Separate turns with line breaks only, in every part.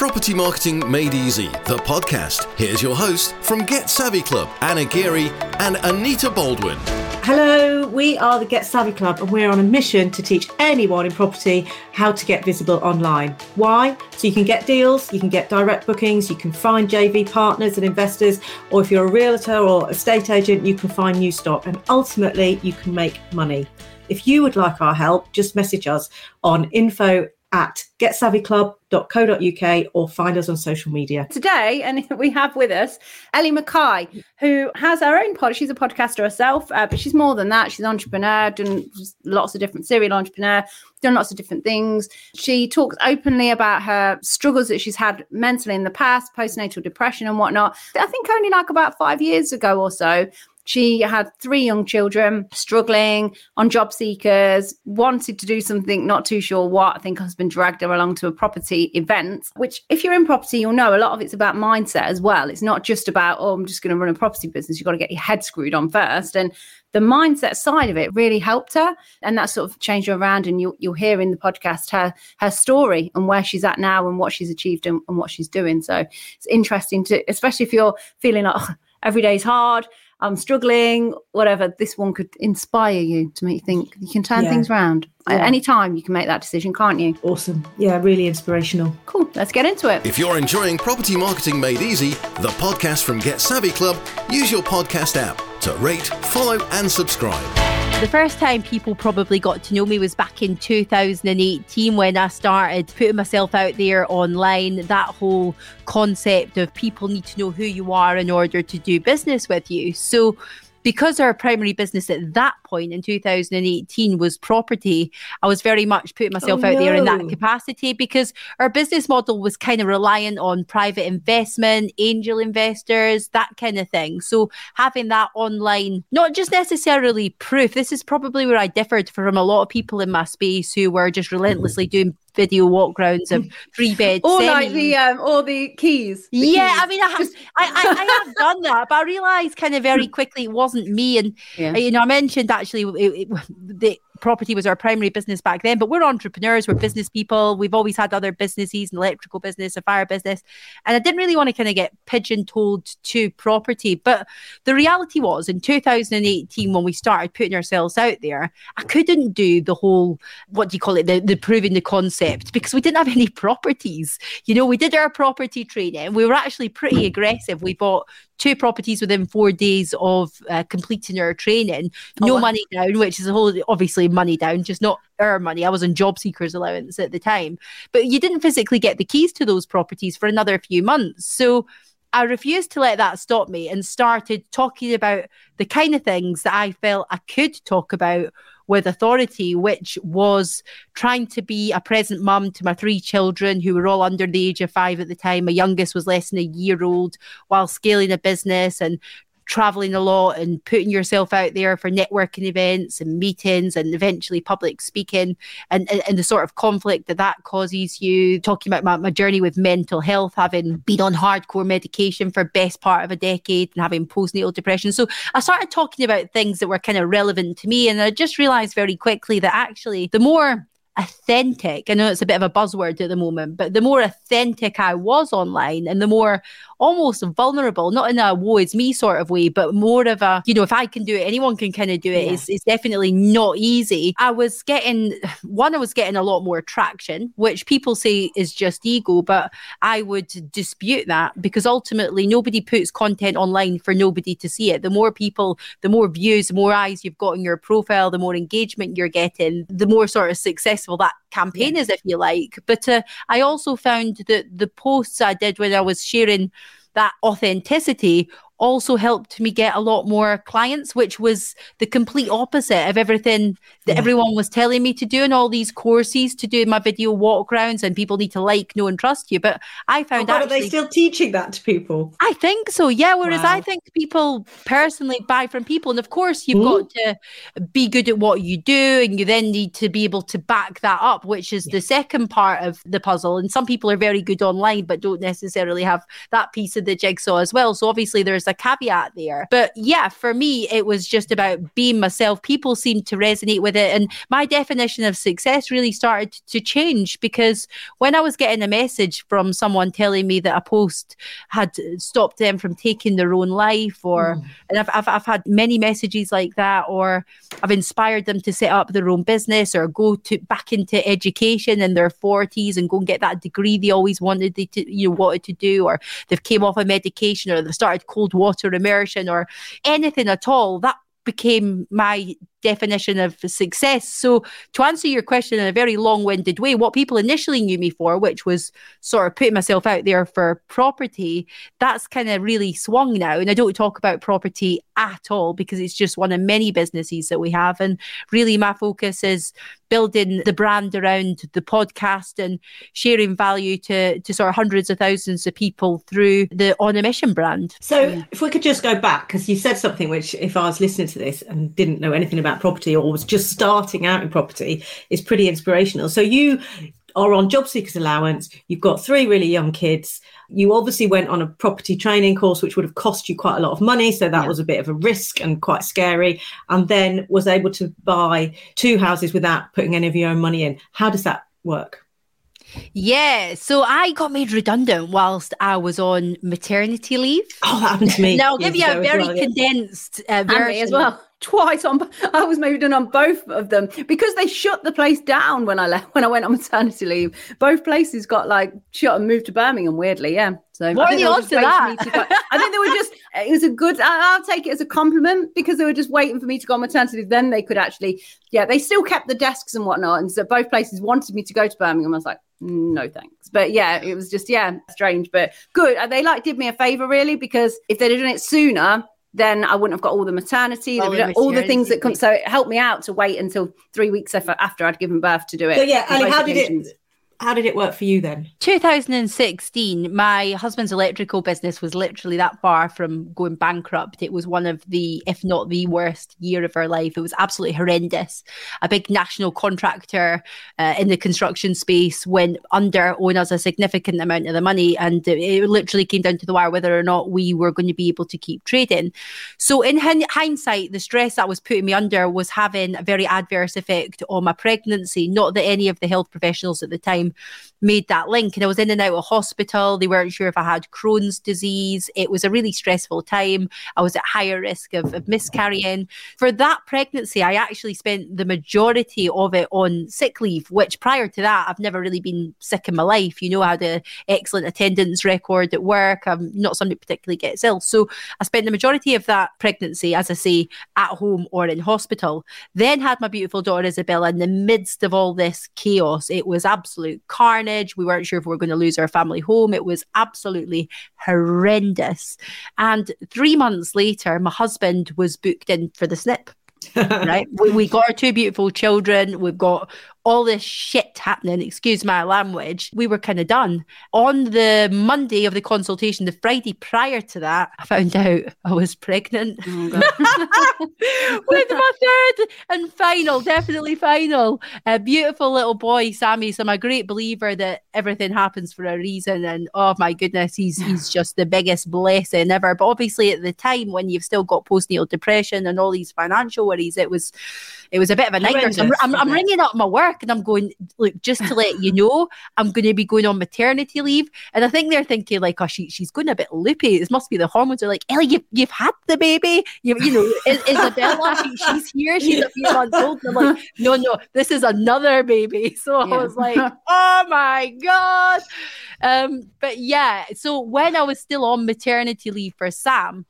Property Marketing Made Easy, the podcast. Here's your host from Get Savvy Club, Anna Geary and Anita Baldwin.
Hello, we are the Get Savvy Club and we're on a mission to teach anyone in property how to get visible online. Why? So you can get deals, you can get direct bookings, you can find JV partners and investors, or if you're a realtor or estate agent, you can find new stock and ultimately you can make money. If you would like our help, just message us on info at getsavvyclub.co.uk or find us on social media.
Today, and we have with us Ellie Mackay, who has her own pod. She's a podcaster herself, uh, but she's more than that. She's an entrepreneur, done lots of different serial entrepreneur, done lots of different things. She talks openly about her struggles that she's had mentally in the past, postnatal depression and whatnot. I think only like about five years ago or so, she had three young children, struggling on job seekers, wanted to do something, not too sure what. I think husband dragged her along to a property event, which, if you're in property, you'll know a lot of it's about mindset as well. It's not just about, oh, I'm just going to run a property business. You've got to get your head screwed on first. And the mindset side of it really helped her and that sort of changed her around and you'll, you'll hear in the podcast her her story and where she's at now and what she's achieved and, and what she's doing so it's interesting to especially if you're feeling like oh, every day is hard I'm struggling, whatever, this one could inspire you to make you think you can turn yeah. things around. Yeah. At any time, you can make that decision, can't you?
Awesome. Yeah, really inspirational.
Cool. Let's get into it.
If you're enjoying Property Marketing Made Easy, the podcast from Get Savvy Club, use your podcast app to rate, follow, and subscribe.
The first time people probably got to know me was back in 2018 when I started putting myself out there online. That whole concept of people need to know who you are in order to do business with you. So, because our primary business at that point in 2018 was property, I was very much putting oh, myself oh, out no. there in that capacity because our business model was kind of reliant on private investment, angel investors, that kind of thing. So having that online, not just necessarily proof, this is probably where I differed from a lot of people in my space who were just relentlessly mm-hmm. doing video walkarounds of three beds
or like the um or the keys the
yeah
keys.
i mean I have, I, I, I have done that but i realized kind of very quickly it wasn't me and yeah. you know i mentioned actually it, it, the property was our primary business back then, but we're entrepreneurs, we're business people. We've always had other businesses, an electrical business, a fire business. And I didn't really want to kind of get pigeon-toed to property. But the reality was in 2018, when we started putting ourselves out there, I couldn't do the whole, what do you call it, the, the proving the concept because we didn't have any properties. You know, we did our property training. We were actually pretty aggressive. We bought two properties within four days of uh, completing our training. Oh, no oh, money down, which is a whole obviously money down, just not our money. I was on job seekers allowance at the time, but you didn't physically get the keys to those properties for another few months. So I refused to let that stop me and started talking about the kind of things that I felt I could talk about with authority, which was trying to be a present mum to my three children who were all under the age of five at the time. My youngest was less than a year old while scaling a business and traveling a lot and putting yourself out there for networking events and meetings and eventually public speaking and, and, and the sort of conflict that that causes you. Talking about my, my journey with mental health having been on hardcore medication for best part of a decade and having postnatal depression. So i started talking about things that were kind of relevant to me and i just realized very quickly that actually the more authentic. I know it's a bit of a buzzword at the moment, but the more authentic I was online and the more almost vulnerable, not in a woe is me sort of way, but more of a, you know, if I can do it, anyone can kind of do it. Yeah. It's, it's definitely not easy. I was getting, one, I was getting a lot more traction, which people say is just ego, but I would dispute that because ultimately nobody puts content online for nobody to see it. The more people, the more views, the more eyes you've got in your profile, the more engagement you're getting, the more sort of successful that campaign is, if you like. But uh, I also found that the posts I did when I was sharing that authenticity also helped me get a lot more clients, which was the complete opposite of everything that yeah. everyone was telling me to do in all these courses to do my video walkarounds and people need to like, know, and trust you. But I found
oh,
actually,
are they still teaching that to people?
I think so, yeah. Whereas wow. I think people personally buy from people. And of course, you've mm-hmm. got to be good at what you do and you then need to be able to back that up, which is yeah. the second part of the puzzle. And some people are very good online but don't necessarily have that piece of the jigsaw as well. So obviously there's a caveat there. But yeah, for me, it was just about being myself. People seemed to resonate with it. And my definition of success really started to change because when I was getting a message from someone telling me that a post had stopped them from taking their own life, or, mm. and I've, I've, I've had many messages like that, or I've inspired them to set up their own business or go to back into education in their 40s and go and get that degree they always wanted they to, you know, wanted to do, or they've came off a medication or they've started cold water immersion or anything at all. That became my definition of success. So, to answer your question in a very long winded way, what people initially knew me for, which was sort of putting myself out there for property, that's kind of really swung now. And I don't talk about property at all because it's just one of many businesses that we have. And really, my focus is building the brand around the podcast and sharing value to, to sort of hundreds of thousands of people through the On a Mission brand.
So, yeah. if we could just go back, because you said something which, if I was listening to this and didn't know anything about about property or was just starting out in property is pretty inspirational. So you are on job seekers allowance, you've got three really young kids. You obviously went on a property training course, which would have cost you quite a lot of money. So that yeah. was a bit of a risk and quite scary. And then was able to buy two houses without putting any of your own money in. How does that work?
Yeah, so I got made redundant whilst I was on maternity leave.
Oh, that happened to me.
now I'll give you a very well, condensed uh, version
as well twice on I was maybe done on both of them because they shut the place down when I left when I went on maternity leave. Both places got like shut and moved to Birmingham weirdly, yeah.
So what are the odds of that?
I think they were just it was a good I'll take it as a compliment because they were just waiting for me to go on maternity leave. Then they could actually yeah, they still kept the desks and whatnot. And so both places wanted me to go to Birmingham. I was like, no thanks. But yeah, it was just yeah, strange, but good. They like did me a favor really because if they'd done it sooner, then I wouldn't have got all the maternity, all, the, all the things that come. So it helped me out to wait until three weeks after I'd given birth to do it.
So yeah, Ali, how did it? How did it work for you then?
2016, my husband's electrical business was literally that far from going bankrupt. It was one of the, if not the worst year of our life. It was absolutely horrendous. A big national contractor uh, in the construction space went under, owing us a significant amount of the money. And it literally came down to the wire whether or not we were going to be able to keep trading. So, in hindsight, the stress that was putting me under was having a very adverse effect on my pregnancy. Not that any of the health professionals at the time made that link. And I was in and out of hospital. They weren't sure if I had Crohn's disease. It was a really stressful time. I was at higher risk of, of miscarrying. For that pregnancy, I actually spent the majority of it on sick leave, which prior to that, I've never really been sick in my life. You know, I had an excellent attendance record at work. I'm not somebody who particularly gets ill. So I spent the majority of that pregnancy, as I say, at home or in hospital. Then had my beautiful daughter Isabella in the midst of all this chaos. It was absolute carnage. We weren't sure if we were going to lose our family home. It was absolutely horrendous. And three months later, my husband was booked in for the snip. right? We, we got our two beautiful children. We've got all this shit happening, excuse my language, we were kind of done. On the Monday of the consultation, the Friday prior to that, I found out I was pregnant oh, with my third and final, definitely final, a beautiful little boy, Sammy. So I'm a great believer that everything happens for a reason. And oh my goodness, he's he's just the biggest blessing ever. But obviously, at the time when you've still got postnatal depression and all these financial worries, it was it was a bit of a nightmare. So I'm, I'm, I'm ringing up my work and I'm going, look, just to let you know, I'm going to be going on maternity leave. And I think they're thinking, like, oh, she, she's going a bit loopy. It must be the hormones. Are like, Ellie, you've, you've had the baby. You, you know, Isabella, she, she's here. She's a few months old. And I'm like, no, no, this is another baby. So yeah. I was like, oh my God. Um, but yeah, so when I was still on maternity leave for Sam,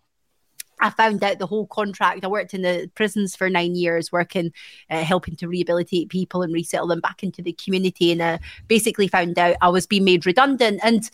I found out the whole contract. I worked in the prisons for nine years, working, uh, helping to rehabilitate people and resettle them back into the community. And uh, basically found out I was being made redundant. And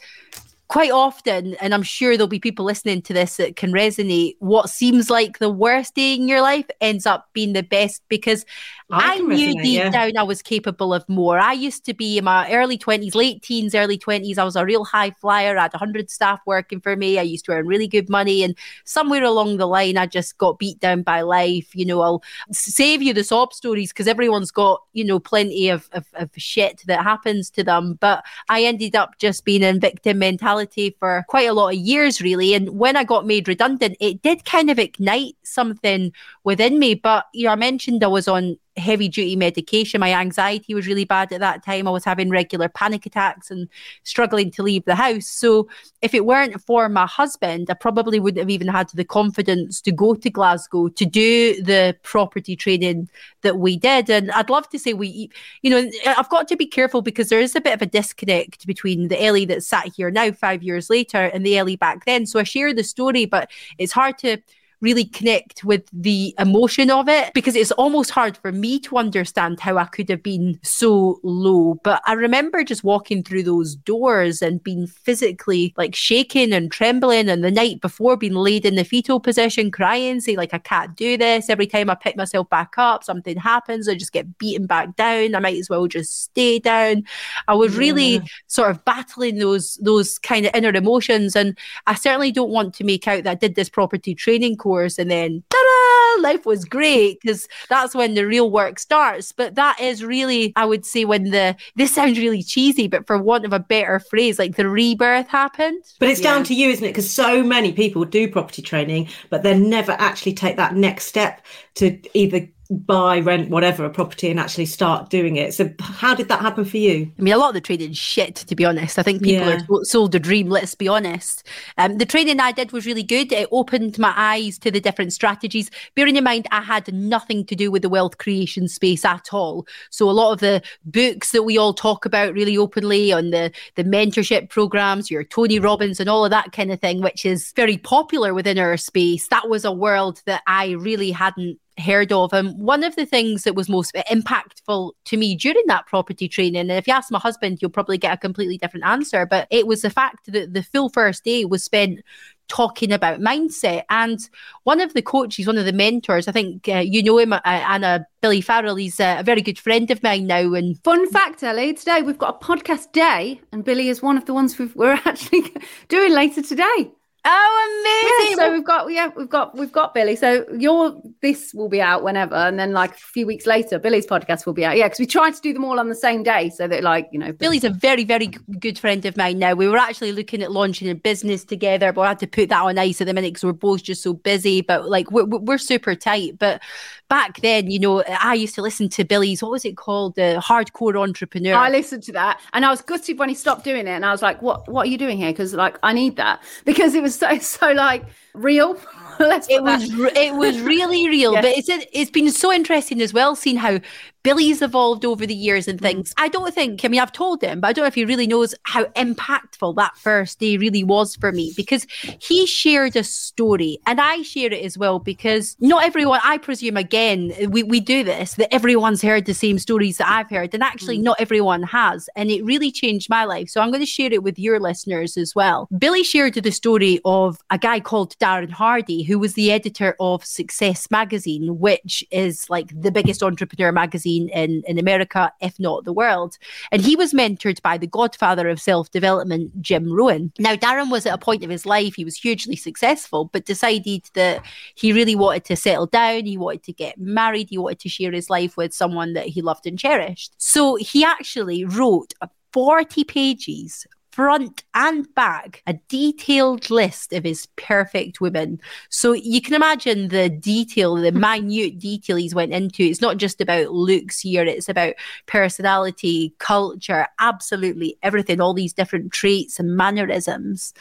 quite often, and I'm sure there'll be people listening to this that can resonate, what seems like the worst day in your life ends up being the best because I, I knew resonate, deep yeah. down I was capable of more. I used to be in my early 20s, late teens, early 20s. I was a real high flyer. I had 100 staff working for me. I used to earn really good money. And somewhere along the line, I just got beat down by life. You know, I'll save you the sob stories because everyone's got, you know, plenty of, of, of shit that happens to them. But I ended up just being in victim mentality for quite a lot of years, really. And when I got made redundant, it did kind of ignite something within me. But you know, I mentioned I was on heavy duty medication. My anxiety was really bad at that time. I was having regular panic attacks and struggling to leave the house. So, if it weren't for my husband, I probably wouldn't have even had the confidence to go to Glasgow to do the property training that we did. And I'd love to say we, you know, I've got to be careful because there is a bit of a disconnect between the Ellie that sat here now, five years later, and the Ellie back then. So, I share the story, but it's hard to really connect with the emotion of it because it's almost hard for me to understand how I could have been so low. But I remember just walking through those doors and being physically like shaking and trembling, and the night before being laid in the fetal position, crying, saying, like, I can't do this. Every time I pick myself back up, something happens. I just get beaten back down. I might as well just stay down. I was yeah. really sort of battling those those kind of inner emotions. And I certainly don't want to make out that I did this property training course and then ta-da, life was great because that's when the real work starts. But that is really, I would say, when the this sounds really cheesy, but for want of a better phrase, like the rebirth happened.
But it's yeah. down to you, isn't it? Because so many people do property training, but then never actually take that next step to either buy, rent, whatever a property and actually start doing it. So, how did that happen for you?
I mean, a lot of the training shit, to be honest. I think people yeah. are sold a dream. Let's be honest. Um, the training I did was really good. It opened my eyes to the different strategies. Bearing in mind, I had nothing to do with the wealth creation space at all. So, a lot of the books that we all talk about really openly on the the mentorship programs, your Tony Robbins, and all of that kind of thing, which is very popular within our space. That was a world that I really hadn't heard of And One of the things that was most impactful to me during that property training, and if you ask my husband, you'll probably get a completely different answer, but it was the fact that the full first day was spent talking about mindset. And one of the coaches, one of the mentors, I think uh, you know him, uh, Anna Billy Farrell. He's uh, a very good friend of mine now. And
fun fact, Ellie, today we've got a podcast day, and Billy is one of the ones we are actually doing later today.
Oh,
amazing! So we've got yeah, we've got we've got Billy. So your this will be out whenever, and then like a few weeks later, Billy's podcast will be out. Yeah, because we tried to do them all on the same day, so that like you know,
Billy's a very very good friend of mine. Now we were actually looking at launching a business together, but I had to put that on ice at the minute because we're both just so busy. But like we're we're super tight. But back then, you know, I used to listen to Billy's what was it called, the Hardcore Entrepreneur.
I listened to that, and I was gutted when he stopped doing it, and I was like, what What are you doing here? Because like I need that because it was so so like real
it was it was really real yes. but it's it's been so interesting as well seeing how Billy's evolved over the years and mm. things. Mm. I don't think, I mean, I've told him, but I don't know if he really knows how impactful that first day really was for me because he shared a story and I share it as well because not everyone, I presume, again, we, we do this, that everyone's heard the same stories that I've heard, and actually, mm. not everyone has. And it really changed my life. So I'm going to share it with your listeners as well. Billy shared the story of a guy called Darren Hardy, who was the editor of Success Magazine, which is like the biggest entrepreneur magazine in, in America, if not the world. And he was mentored by the godfather of self development, Jim Rohn. Now, Darren was at a point of his life, he was hugely successful, but decided that he really wanted to settle down, he wanted to get married, he wanted to share his life with someone that he loved and cherished. So he actually wrote 40 pages front and back a detailed list of his perfect women. So you can imagine the detail, the minute detail he's went into. It's not just about looks here, it's about personality, culture, absolutely everything, all these different traits and mannerisms.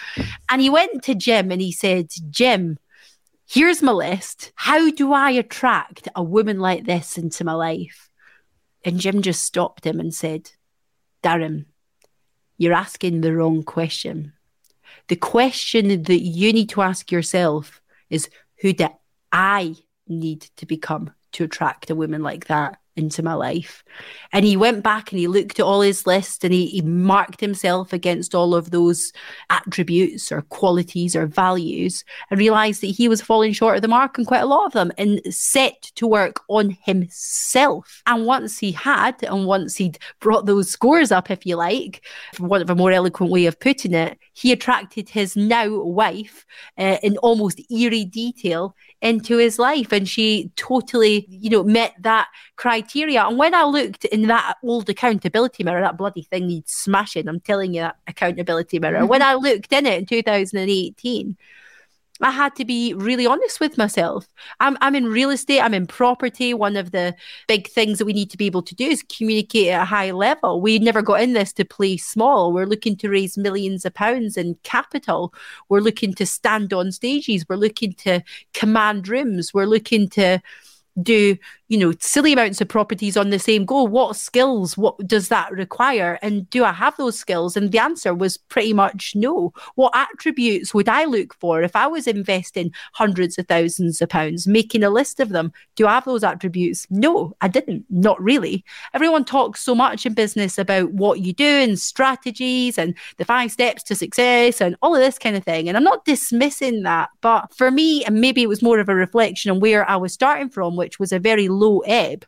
And he went to Jim and he said, Jim, here's my list. How do I attract a woman like this into my life? And Jim just stopped him and said, Darren, you're asking the wrong question. The question that you need to ask yourself is who do I need to become to attract a woman like that? Into my life. And he went back and he looked at all his list and he, he marked himself against all of those attributes or qualities or values and realized that he was falling short of the mark on quite a lot of them and set to work on himself. And once he had, and once he'd brought those scores up, if you like, for want of a more eloquent way of putting it, he attracted his now wife uh, in almost eerie detail into his life and she totally you know met that criteria and when i looked in that old accountability mirror that bloody thing needs smashing i'm telling you that accountability mirror mm-hmm. when i looked in it in 2018 I had to be really honest with myself. I'm, I'm in real estate, I'm in property. One of the big things that we need to be able to do is communicate at a high level. We never got in this to play small. We're looking to raise millions of pounds in capital. We're looking to stand on stages. We're looking to command rooms. We're looking to do you know silly amounts of properties on the same go. What skills what does that require? And do i have those skills? And the answer was pretty much no. What attributes would i look for if i was investing hundreds of thousands of pounds making a list of them? Do i have those attributes? No i didn't. Not really. Everyone talks so much in business about what you do and strategies and the five steps to success and all of this kind of thing. And i'm not dismissing that. But for me and maybe it was more of a reflection on where i was starting from which was a very low ebb.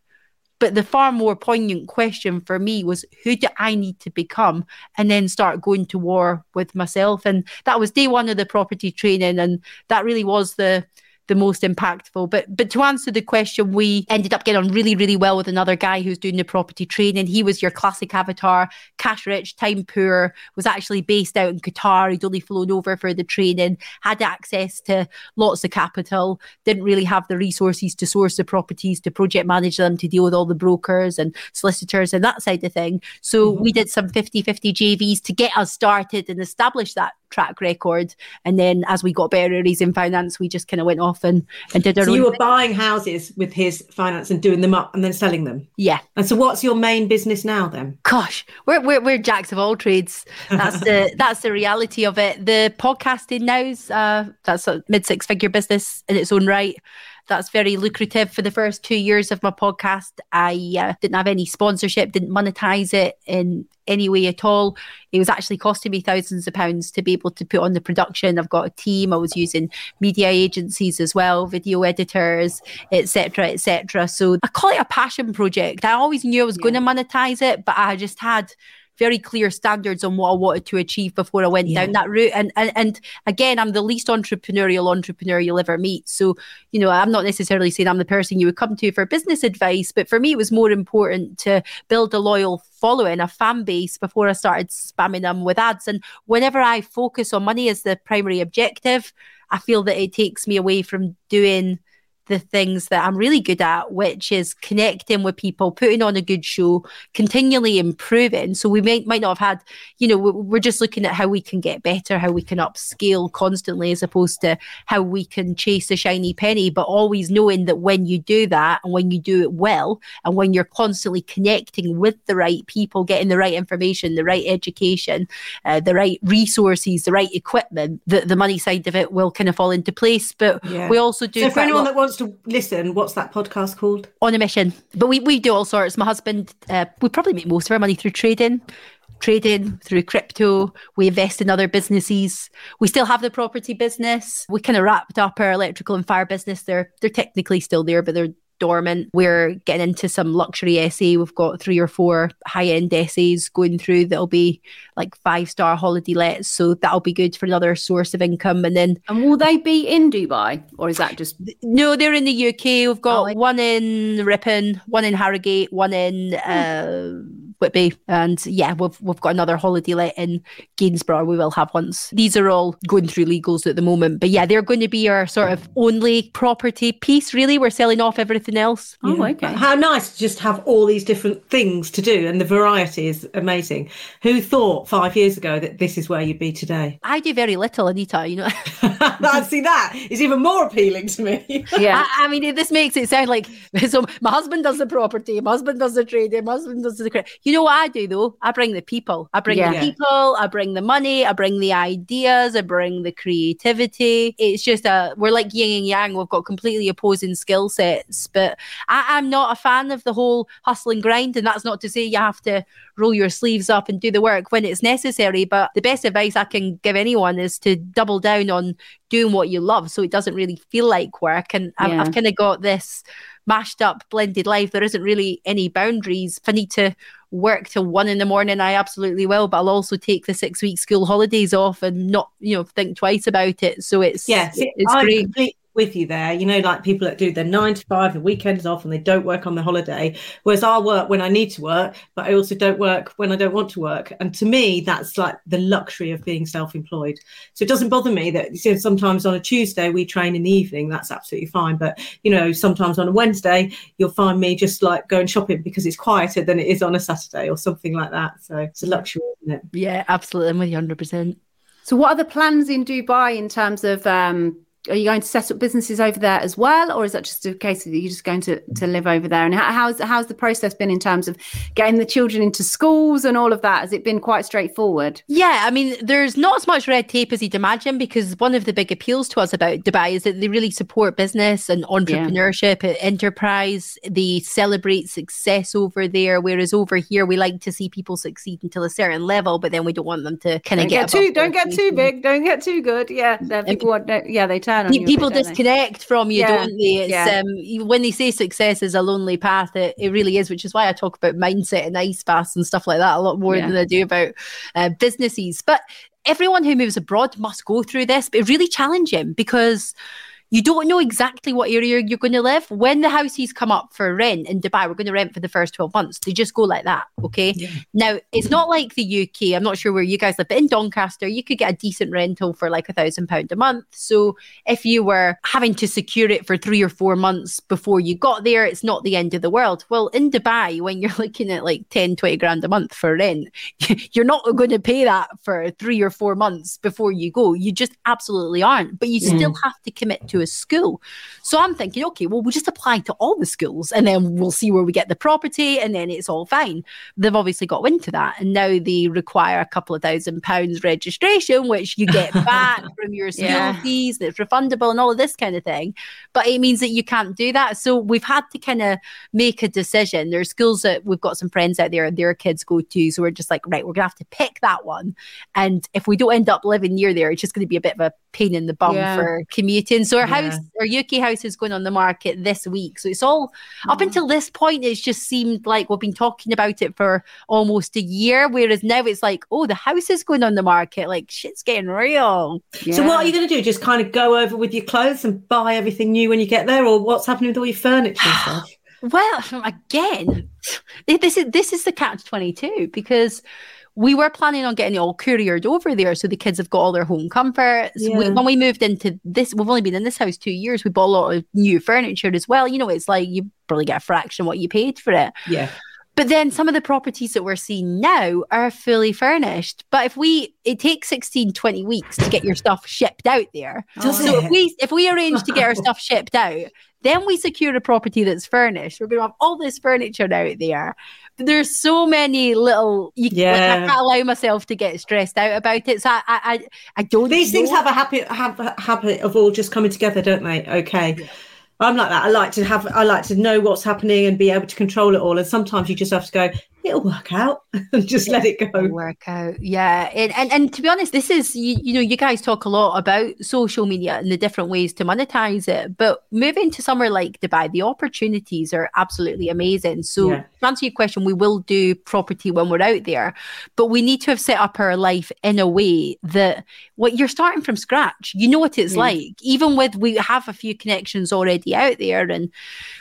But the far more poignant question for me was who do I need to become and then start going to war with myself? And that was day one of the property training. And that really was the the most impactful. But but to answer the question, we ended up getting on really, really well with another guy who's doing the property training. He was your classic avatar, cash rich, time poor, was actually based out in Qatar. He'd only flown over for the training, had access to lots of capital, didn't really have the resources to source the properties, to project manage them, to deal with all the brokers and solicitors and that side of thing. So mm-hmm. we did some 50-50 JVs to get us started and establish that track record. And then as we got better at raising finance, we just kind of went off and, and did
so you were buying houses with his finance and doing them up and then selling them?
Yeah.
And so what's your main business now then?
Gosh, we're, we're, we're jacks of all trades. That's the that's the reality of it. The podcasting now's uh, that's a mid six figure business in its own right that's very lucrative for the first two years of my podcast. I uh, didn't have any sponsorship, didn't monetize it in any way at all. It was actually costing me thousands of pounds to be able to put on the production. I've got a team. I was using media agencies as well, video editors, etc., etc. So I call it a passion project. I always knew I was yeah. going to monetize it, but I just had very clear standards on what I wanted to achieve before I went yeah. down that route. And, and and again, I'm the least entrepreneurial entrepreneur you'll ever meet. So, you know, I'm not necessarily saying I'm the person you would come to for business advice, but for me, it was more important to build a loyal following, a fan base before I started spamming them with ads. And whenever I focus on money as the primary objective, I feel that it takes me away from doing the things that I'm really good at, which is connecting with people, putting on a good show, continually improving. So we might might not have had, you know, we're just looking at how we can get better, how we can upscale constantly, as opposed to how we can chase a shiny penny. But always knowing that when you do that and when you do it well, and when you're constantly connecting with the right people, getting the right information, the right education, uh, the right resources, the right equipment, the, the money side of it will kind of fall into place. But yeah. we also do.
So for anyone that wants to listen, what's that podcast called?
On a Mission. But we, we do all sorts. My husband, uh, we probably make most of our money through trading trading through crypto. We invest in other businesses. We still have the property business. We kind of wrapped up our electrical and fire business. They're they're technically still there, but they're dormant. We're getting into some luxury SA. We've got three or four high end SAs going through that'll be like five star holiday lets. So that'll be good for another source of income. And then.
And will they be in Dubai or is that just.
No, they're in the UK. We've got oh, one in Ripon, one in Harrogate, one in. Uh, Whitby, and yeah, we've we've got another holiday let in Gainsborough. We will have once. These are all going through legals at the moment, but yeah, they're going to be our sort of only property piece. Really, we're selling off everything else.
Oh, okay.
How nice to just have all these different things to do, and the variety is amazing. Who thought five years ago that this is where you'd be today?
I do very little, Anita. You know,
I see that is even more appealing to me.
yeah, I, I, mean, this makes it sound like so. My husband does the property, my husband does the trading, my husband does the credit. You know what I do though? I bring the people. I bring yeah. the people. I bring the money. I bring the ideas. I bring the creativity. It's just a we're like yin and yang. We've got completely opposing skill sets. But I, am not a fan of the whole hustle and grind. And that's not to say you have to roll your sleeves up and do the work when it's necessary. But the best advice I can give anyone is to double down on doing what you love, so it doesn't really feel like work. And I've, I've kind of got this mashed up blended life there isn't really any boundaries if i need to work till one in the morning, I absolutely will. But I'll also take the six week school holidays off and not, you know, think twice about it. So it's
yeah,
it's
I'm
great.
Complete, with you there. You know, like people that do their nine to five, the weekends off, and they don't work on the holiday. Whereas I work when I need to work, but I also don't work when I don't want to work. And to me, that's like the luxury of being self-employed. So it doesn't bother me that you know, sometimes on a Tuesday we train in the evening. That's absolutely fine. But you know, sometimes on a Wednesday you'll find me just like going shopping because it's quieter than it is on a Saturday or something like that. So it's a luxury, isn't it?
Yeah, absolutely. I'm with you 100. percent
so, what are the plans in Dubai in terms of um, are you going to set up businesses over there as well, or is that just a case of you're just going to, to live over there? And how, how's how's the process been in terms of getting the children into schools and all of that? Has it been quite straightforward?
Yeah, I mean, there's not as much red tape as you'd imagine because one of the big appeals to us about Dubai is that they really support business and entrepreneurship, yeah. enterprise. They celebrate success over there, whereas over here we like to see people succeed until a certain level, but then we don't want them to kind of
get,
get too
don't get too big, don't get too good. Yeah, mm-hmm. people want, yeah, they turn on
people disconnect from you, yeah. don't they? It's yeah. um, when they say success is a lonely path, it, it really is, which is why I talk about mindset and ice baths and stuff like that a lot more yeah. than I do about uh, businesses. But everyone who moves abroad must go through this, but really challenging because you don't know exactly what area you're going to live. When the houses come up for rent in Dubai, we're going to rent for the first 12 months. They just go like that. Okay. Yeah. Now, it's not like the UK. I'm not sure where you guys live, but in Doncaster, you could get a decent rental for like a thousand pound a month. So if you were having to secure it for three or four months before you got there, it's not the end of the world. Well, in Dubai, when you're looking at like 10, 20 grand a month for rent, you're not going to pay that for three or four months before you go. You just absolutely aren't. But you mm. still have to commit to a school. So I'm thinking, okay, well, we'll just apply to all the schools and then we'll see where we get the property and then it's all fine. They've obviously got into that. And now they require a couple of thousand pounds registration, which you get back from your school yeah. fees, that's refundable and all of this kind of thing. But it means that you can't do that. So we've had to kind of make a decision. There's schools that we've got some friends out there and their kids go to. So we're just like, right, we're going to have to pick that one. And if we don't end up living near there, it's just going to be a bit of a pain in the bum yeah. for commuting. So our yeah. house, our UK house is going on the market this week. So it's all mm. up until this point, it's just seemed like we've been talking about it for almost a year. Whereas now it's like, oh, the house is going on the market. Like shit's getting real.
Yeah. So what are you going to do? Just kind of go over with your clothes and buy everything new when you get there, or what's happening with all your furniture and stuff?
Well, again, this is this is the catch twenty two because we were planning on getting it all couriered over there so the kids have got all their home comforts. Yeah. We, when we moved into this, we've only been in this house two years. We bought a lot of new furniture as well. You know, it's like you probably get a fraction what you paid for it.
Yeah.
But then some of the properties that we're seeing now are fully furnished. But if we, it takes 16, 20 weeks to get your stuff shipped out there. Oh, so yeah. if we, if we arrange to get our stuff shipped out, then we secure a property that's furnished. We're going to have all this furniture out there But there's so many little you, yeah. Like, I can't allow myself to get stressed out about it. So I I, I don't
These know. things have a happy have a habit of all just coming together, don't they? Okay. Yeah. I'm like that. I like to have I like to know what's happening and be able to control it all. And sometimes you just have to go, it'll work out and just let it go
work out yeah and, and and to be honest this is you, you know you guys talk a lot about social media and the different ways to monetize it but moving to somewhere like dubai the opportunities are absolutely amazing so yeah. to answer your question we will do property when we're out there but we need to have set up our life in a way that what you're starting from scratch you know what it's yeah. like even with we have a few connections already out there and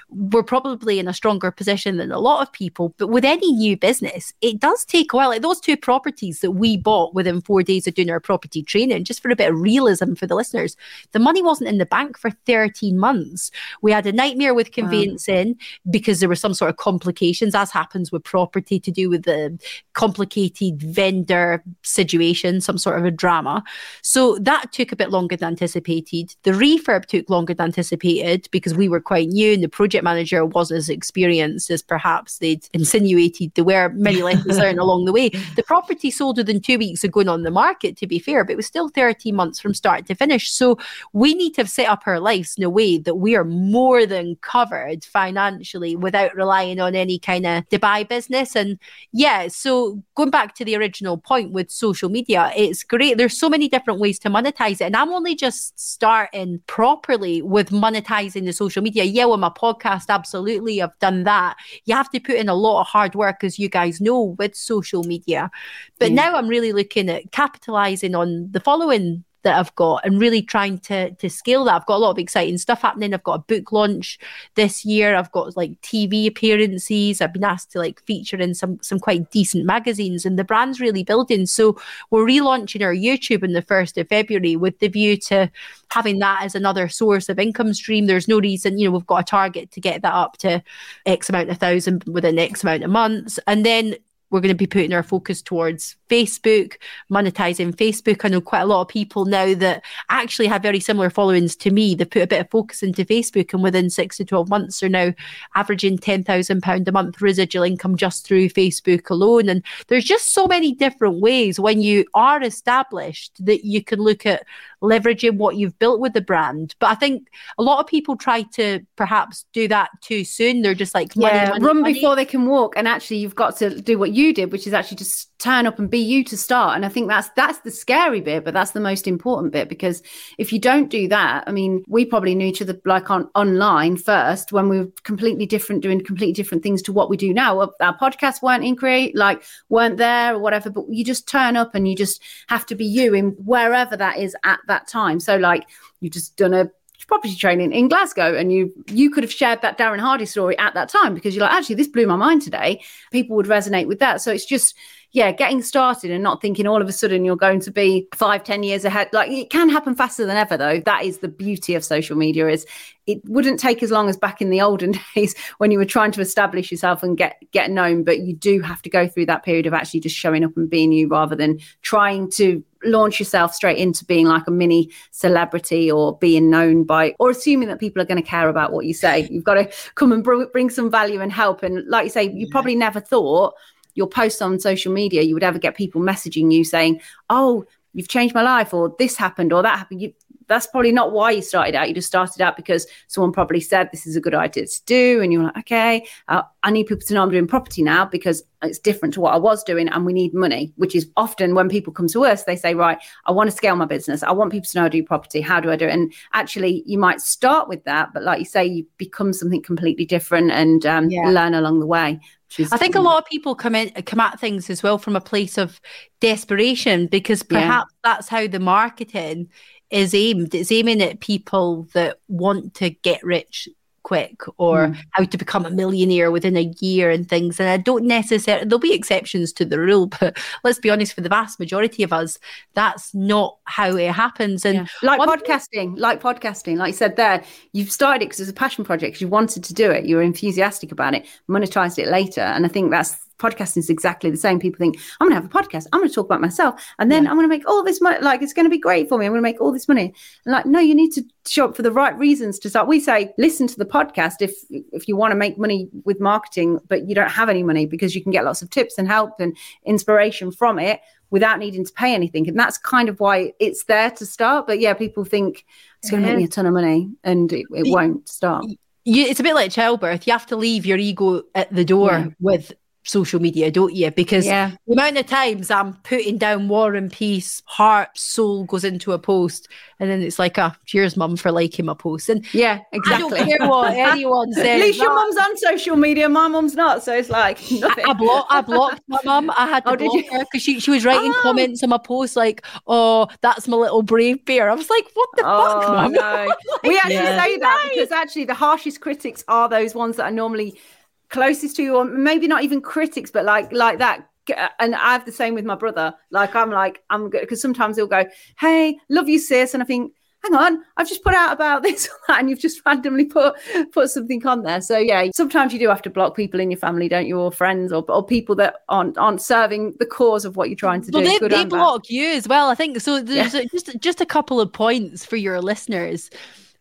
we're probably in a stronger position than a lot of people. But with any new business, it does take a while. Like those two properties that we bought within four days of doing our property training, just for a bit of realism for the listeners, the money wasn't in the bank for 13 months. We had a nightmare with conveyancing wow. because there were some sort of complications, as happens with property, to do with the complicated vendor situation, some sort of a drama. So that took a bit longer than anticipated. The refurb took longer than anticipated because we were quite new and the project manager wasn't as experienced as perhaps they'd insinuated. There were many lessons learned along the way. The property sold within two weeks of going on the market, to be fair, but it was still 13 months from start to finish. So we need to have set up our lives in a way that we are more than covered financially without relying on any kind of Dubai business. And yeah, so going back to the original point with social media, it's great. There's so many different ways to monetize it. And I'm only just starting properly with monetizing the social media. Yeah, with my podcast podcast, absolutely, I've done that. You have to put in a lot of hard work, as you guys know, with social media. But mm. now I'm really looking at capitalizing on the following that I've got and really trying to to scale that. I've got a lot of exciting stuff happening. I've got a book launch this year. I've got like TV appearances. I've been asked to like feature in some some quite decent magazines and the brand's really building. So we're relaunching our YouTube on the 1st of February with the view to having that as another source of income stream. There's no reason, you know, we've got a target to get that up to X amount of thousand within X amount of months. And then we're going to be putting our focus towards Facebook, monetizing Facebook. I know quite a lot of people now that actually have very similar followings to me. They've put a bit of focus into Facebook and within six to 12 months are now averaging £10,000 a month residual income just through Facebook alone. And there's just so many different ways when you are established that you can look at leveraging what you've built with the brand. But I think a lot of people try to perhaps do that too soon. They're just like, money,
yeah,
money,
run
money.
before they can walk. And actually, you've got to do what you did, which is actually just turn up and be you to start. And I think that's that's the scary bit, but that's the most important bit because if you don't do that, I mean, we probably knew each other like on online first when we were completely different, doing completely different things to what we do now. Our podcasts weren't in create, like weren't there or whatever, but you just turn up and you just have to be you in wherever that is at that time. So like you just done a property training in Glasgow and you you could have shared that Darren Hardy story at that time because you're like actually this blew my mind today. People would resonate with that. So it's just yeah getting started and not thinking all of a sudden you're going to be five ten years ahead. Like it can happen faster than ever though. That is the beauty of social media is it wouldn't take as long as back in the olden days when you were trying to establish yourself and get get known but you do have to go through that period of actually just showing up and being you rather than trying to launch yourself straight into being like a mini celebrity or being known by or assuming that people are going to care about what you say. You've got to come and br- bring some value and help. And like you say you probably never thought your posts on social media you would ever get people messaging you saying oh you've changed my life or this happened or that happened. You, that's probably not why you started out. You just started out because someone probably said this is a good idea to do, and you're like, okay, uh, I need people to know I'm doing property now because it's different to what I was doing, and we need money. Which is often when people come to us, they say, right, I want to scale my business. I want people to know I do property. How do I do it? And actually, you might start with that, but like you say, you become something completely different and um, yeah. learn along the way.
I think a lot of people come in come at things as well from a place of desperation because perhaps yeah. that's how the marketing is aimed. It's aiming at people that want to get rich quick or mm. how to become a millionaire within a year and things. And I don't necessarily, there'll be exceptions to the rule, but let's be honest, for the vast majority of us, that's not how it happens. And yeah.
like podcasting, like podcasting, like you said there, you've started it because it's a passion project you wanted to do it, you were enthusiastic about it, monetized it later. And I think that's podcasting is exactly the same. People think, I'm going to have a podcast. I'm going to talk about myself. And then yeah. I'm going to make all this money. Like, it's going to be great for me. I'm going to make all this money. And like, no, you need to show up for the right reasons to start. We say, listen to the podcast if, if you want to make money with marketing, but you don't have any money because you can get lots of tips and help and inspiration from it without needing to pay anything. And that's kind of why it's there to start. But yeah, people think it's going to make me a ton of money and it, it won't start.
You, it's a bit like childbirth. You have to leave your ego at the door yeah. with social media, don't you? Because yeah. the amount of times I'm putting down war and peace, heart, soul goes into a post, and then it's like, ah, a cheers, mum, for liking my post. And
yeah, exactly.
I don't care what anyone says.
At least your ah. mum's on social media, my mum's not. So it's like nothing.
I, I, block, I blocked my mum. I had to oh, block her because she, she was writing oh. comments on my post like, oh, that's my little brave bear. I was like, what the oh, fuck, mum? No.
we actually yeah. say that because actually the harshest critics are those ones that are normally closest to you or maybe not even critics but like like that uh, and I have the same with my brother. Like I'm like I'm good because sometimes he'll go, "Hey, love you, sis," and I think, "Hang on, I've just put out about this and you've just randomly put put something on there." So yeah, sometimes you do have to block people in your family, don't you, or friends, or or people that aren't aren't serving the cause of what you're trying to
well,
do.
They, they block bad. you as well. I think so. There's yeah. just just a couple of points for your listeners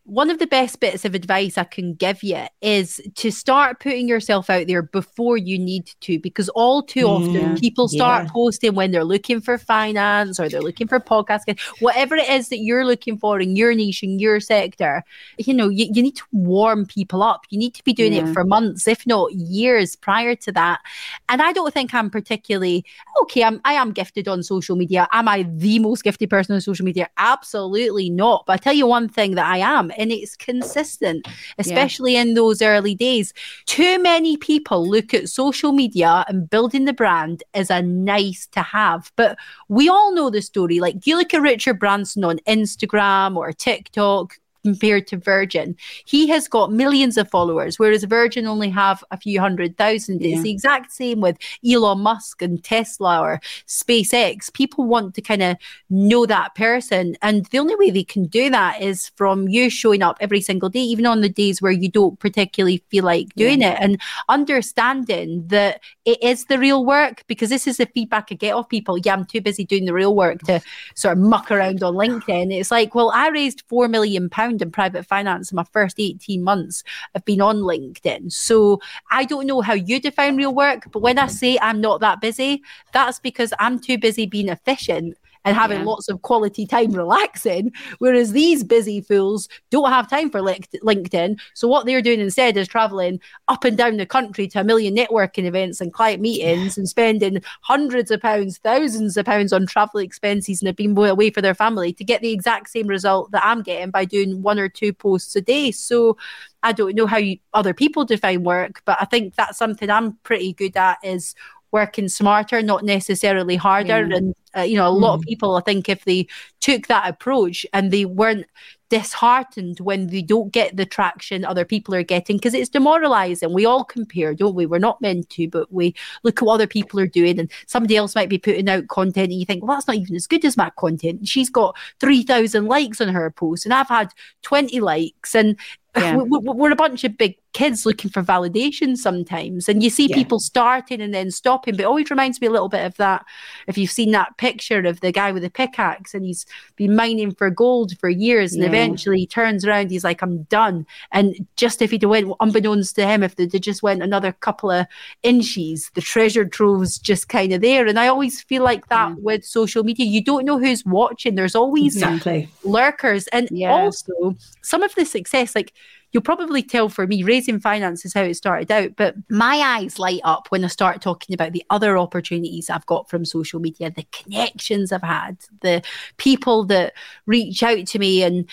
one of the best bits of advice I can give you is to start putting yourself out there before you need to, because all too mm, often yeah, people start yeah. posting when they're looking for finance or they're looking for podcasting, whatever it is that you're looking for in your niche, in your sector. You know, you, you need to warm people up. You need to be doing yeah. it for months, if not years prior to that. And I don't think I'm particularly okay. I'm I am gifted on social media. Am I the most gifted person on social media? Absolutely not. But I tell you one thing that I am and it's consistent, especially yeah. in those early days. Too many people look at social media and building the brand as a nice to have. But we all know the story. Like, do you look at Richard Branson on Instagram or TikTok? Compared to Virgin. He has got millions of followers, whereas Virgin only have a few hundred thousand. Yeah. It's the exact same with Elon Musk and Tesla or SpaceX. People want to kind of know that person. And the only way they can do that is from you showing up every single day, even on the days where you don't particularly feel like doing yeah. it, and understanding that it is the real work because this is the feedback I get off people. Yeah, I'm too busy doing the real work to sort of muck around on LinkedIn. It's like, well, I raised four million pounds in private finance in my first 18 months have been on LinkedIn. So I don't know how you define real work, but when I say I'm not that busy, that's because I'm too busy being efficient and having yeah. lots of quality time relaxing. Whereas these busy fools don't have time for LinkedIn. So what they're doing instead is traveling up and down the country to a million networking events and client meetings and spending hundreds of pounds, thousands of pounds on travel expenses and have been away for their family to get the exact same result that I'm getting by doing one or two posts a day. So I don't know how you, other people define work, but I think that's something I'm pretty good at is working smarter, not necessarily harder. Yeah. And uh, you know, a lot mm. of people, I think, if they took that approach and they weren't disheartened when they don't get the traction other people are getting, because it's demoralizing. We all compare, don't we? We're not meant to, but we look at what other people are doing, and somebody else might be putting out content, and you think, well, that's not even as good as my content. She's got 3,000 likes on her post, and I've had 20 likes. And yeah. we're a bunch of big kids looking for validation sometimes and you see yeah. people starting and then stopping but it always reminds me a little bit of that if you've seen that picture of the guy with the pickaxe and he's been mining for gold for years and yeah. eventually he turns around he's like i'm done and just if he'd went unbeknownst to him if they just went another couple of inches the treasure trove's just kind of there and i always feel like that with social media you don't know who's watching there's always exactly. lurkers and also some of the success like you'll probably tell for me, raising finance is how it started out. But my eyes light up when I start talking about the other opportunities I've got from social media, the connections I've had, the people that reach out to me and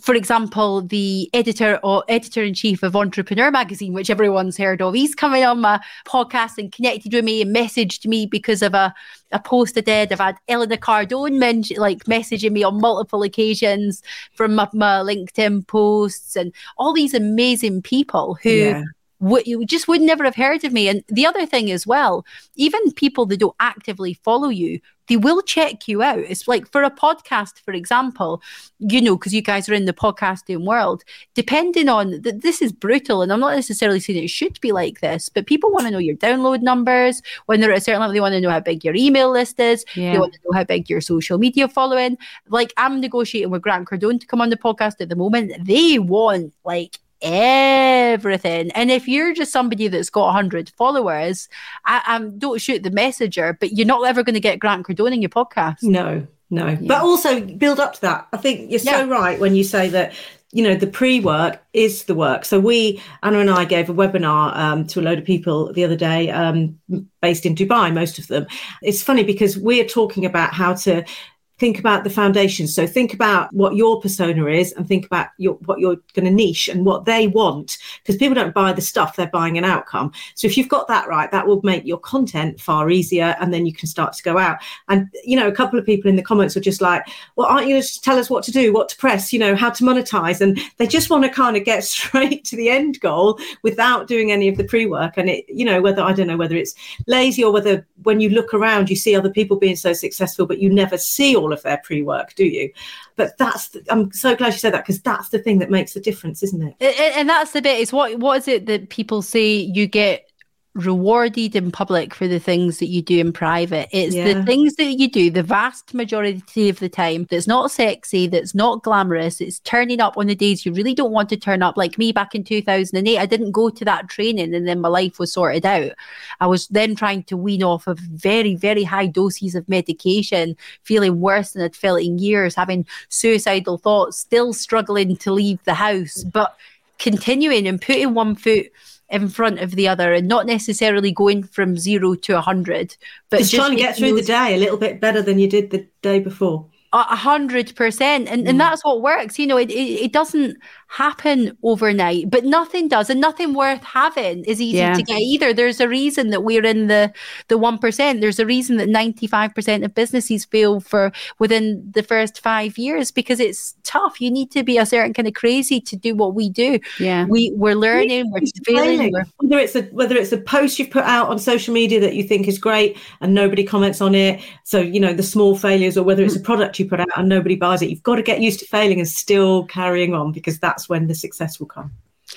for example, the editor or editor in chief of Entrepreneur Magazine, which everyone's heard of, he's coming on my podcast and connected with me and messaged me because of a, a post I did. I've had Elena Cardone men- like messaging me on multiple occasions from my, my LinkedIn posts and all these amazing people who yeah would you just would never have heard of me. And the other thing as well, even people that don't actively follow you, they will check you out. It's like for a podcast, for example, you know, because you guys are in the podcasting world, depending on that, this is brutal, and I'm not necessarily saying it should be like this, but people want to know your download numbers. When they're at a certain level, they want to know how big your email list is. Yeah. They want to know how big your social media following. Like I'm negotiating with Grant Cardone to come on the podcast at the moment. They want like everything. And if you're just somebody that's got 100 followers, I, um, don't shoot the messenger, but you're not ever going to get Grant Cardone in your podcast.
No, no. Yeah. But also build up to that. I think you're so right when you say that you know the pre-work is the work so we anna and i gave a webinar um, to a load of people the other day um, based in dubai most of them it's funny because we're talking about how to think about the foundation. So think about what your persona is and think about your, what you're going to niche and what they want because people don't buy the stuff, they're buying an outcome. So if you've got that right, that will make your content far easier and then you can start to go out. And, you know, a couple of people in the comments were just like, well, aren't you going to tell us what to do, what to press, you know, how to monetize? And they just want to kind of get straight to the end goal without doing any of the pre-work. And it, you know, whether, I don't know whether it's lazy or whether when you look around, you see other people being so successful, but you never see all all of their pre-work, do you? But that's the, I'm so glad you said that because that's the thing that makes the difference, isn't it?
And, that's the bit. Is what what is it that people say you get rewarded in public for the things that you do in private. It's yeah. the things that you do the vast majority of the time that's not sexy, that's not glamorous. It's turning up on the days you really don't want to turn up. Like me back in 2008, I didn't go to that training and then my life was sorted out. I was then trying to wean off of very, very high doses of medication, feeling worse than I'd felt in years, having suicidal thoughts, still struggling to leave the house, but continuing and putting one foot in front of the other and not necessarily going from zero to a hundred,
but just, just trying to get through those... the day a little bit better than you did the day before.
A hundred percent, and and mm. that's what works. You know, it, it, it doesn't happen overnight, but nothing does, and nothing worth having is easy yeah. to get either. There's a reason that we're in the the one percent. There's a reason that ninety five percent of businesses fail for within the first five years because it's tough. You need to be a certain kind of crazy to do what we do.
Yeah,
we we're learning, we're failing. We're...
Whether it's a whether it's a post you've put out on social media that you think is great and nobody comments on it, so you know the small failures, or whether it's a mm. product you put out and nobody buys it, you've got to get used to failing and still carrying on because that's when the success will come.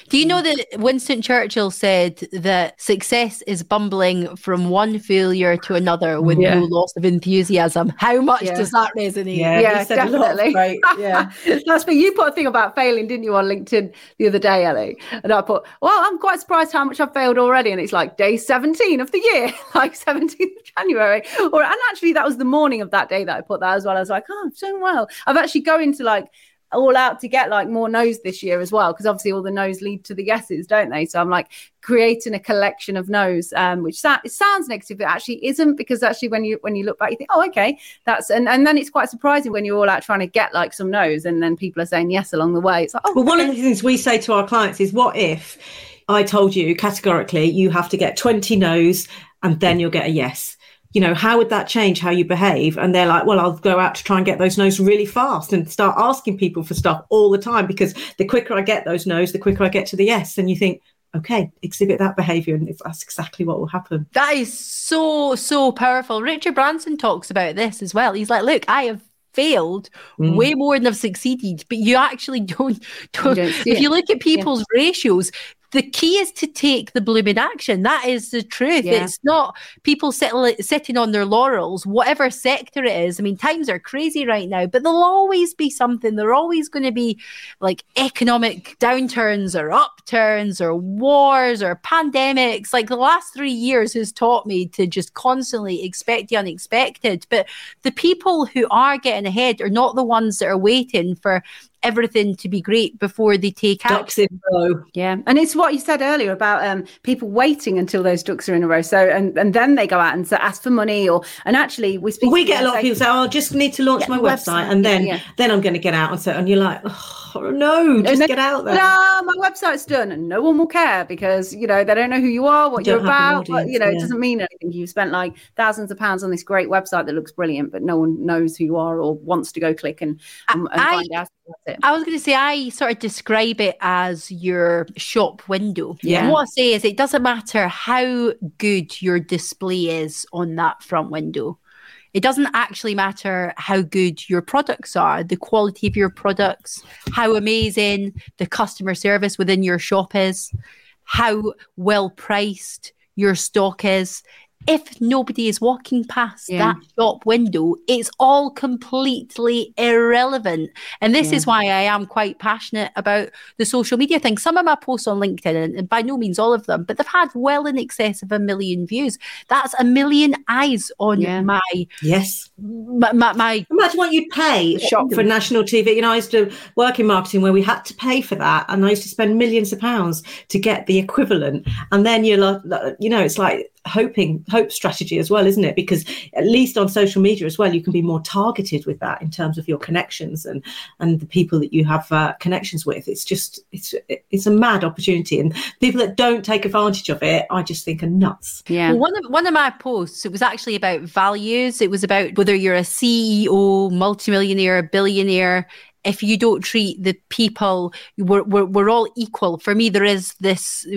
Do you know that Winston Churchill said that success is bumbling from one failure to another with yeah. no loss of enthusiasm? How much yeah. does that resonate?
Yeah, yeah definitely. Right. Yeah, that's me. You put a thing about failing, didn't you, on LinkedIn the other day, Ellie? And I put, well, I'm quite surprised how much I've failed already, and it's like day 17 of the year, like 17th of January. Or and actually, that was the morning of that day that I put that as well. I was like, oh, I'm doing well. I've actually going to like all out to get like more no's this year as well because obviously all the no's lead to the yeses don't they? So i'm like creating a collection of no's um, which sa- it sounds negative but actually isn't because actually when you when you look back you think oh okay that's and, and then it's quite surprising when you're all out trying to get like some no's and then people are saying yes along the way. It's like oh
well one of the things we say to our clients is what if i told you categorically you have to get 20 no's and then you'll get a yes you know, how would that change how you behave? And they're like, well, I'll go out to try and get those no's really fast and start asking people for stuff all the time because the quicker I get those no's, the quicker I get to the yes. And you think, okay, exhibit that behavior, and that's exactly what will happen.
That is so, so powerful. Richard Branson talks about this as well. He's like, look, I have failed mm. way more than I've succeeded, but you actually don't. don't, don't if it. you look at people's yeah. ratios, the key is to take the blooming action. That is the truth. Yeah. It's not people sit, sitting on their laurels, whatever sector it is. I mean, times are crazy right now, but there'll always be something. There are always going to be like economic downturns or upturns or wars or pandemics. Like the last three years has taught me to just constantly expect the unexpected. But the people who are getting ahead are not the ones that are waiting for everything to be great before they take
ducks in a row.
Yeah, and it's what you said earlier about um, people waiting until those ducks are in a row. So and and then they go out and so ask for money, or and actually we speak.
We get a lot of people say, "Oh, I just need to launch my website, website, and then yeah. then I'm going to get out and so." And you're like, oh, "No, just then, get out there."
No, my website's done, and no one will care because you know they don't know who you are, what you are about. Audience, you know, yeah. it doesn't mean anything. You've spent like thousands of pounds on this great website that looks brilliant, but no one knows who you are or wants to go click and, and, and I, find out
it. I was going to say, I sort of describe it as your shop window. Yeah. And what I say is, it doesn't matter how good your display is on that front window. It doesn't actually matter how good your products are, the quality of your products, how amazing the customer service within your shop is, how well priced your stock is if nobody is walking past yeah. that shop window, it's all completely irrelevant. And this yeah. is why I am quite passionate about the social media thing. Some of my posts on LinkedIn, and by no means all of them, but they've had well in excess of a million views. That's a million eyes on yeah. my
yes,
my, my, my,
imagine what you'd pay shop for national TV. You know, I used to work in marketing where we had to pay for that, and I used to spend millions of pounds to get the equivalent. And then you're like, you know, it's like hoping hope strategy as well isn't it? Because at least on social media as well you can be more targeted with that in terms of your connections and and the people that you have uh, connections with. It's just it's it's a mad opportunity. And people that don't take advantage of it i just think are nuts.
Yeah. Well, one of one of my posts it was actually about values. It was about whether you're a ceo multimillionaire billionaire if you don't treat the people we're, we're, we're all equal for me there is this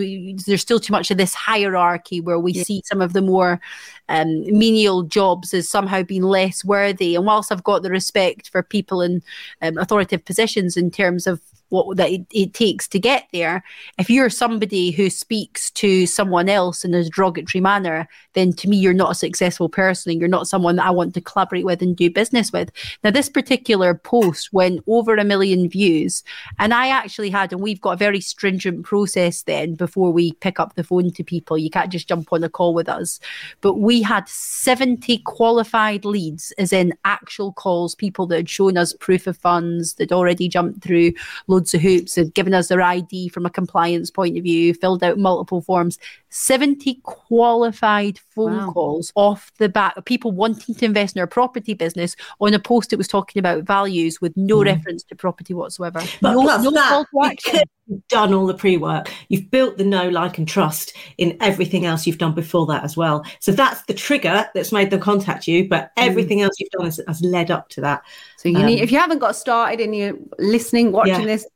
there's still too much of this hierarchy where we yeah. see some of the more um, menial jobs as somehow being less worthy and whilst i've got the respect for people in um, authoritative positions in terms of what that it, it, takes to get there. If you're somebody who speaks to someone else in a derogatory manner, then to me you're not a successful person and you're not someone that I want to collaborate with and do business with. Now this particular post went over a million views and I actually had and we've got a very stringent process then before we pick up the phone to people. You can't just jump on a call with us. But we had 70 qualified leads as in actual calls, people that had shown us proof of funds, that already jumped through loads loads of hoops and given us their ID from a compliance point of view, filled out multiple forms. 70 qualified phone wow. calls off the back of people wanting to invest in our property business on a post that was talking about values with no mm. reference to property whatsoever.
But no, plus no that, you've done all the pre-work. You've built the know, like, and trust in everything else you've done before that as well. So that's the trigger that's made them contact you, but mm. everything mm. else you've done has, has, led up to that.
So you um, need, if you haven't got started and you're listening, watching yeah. this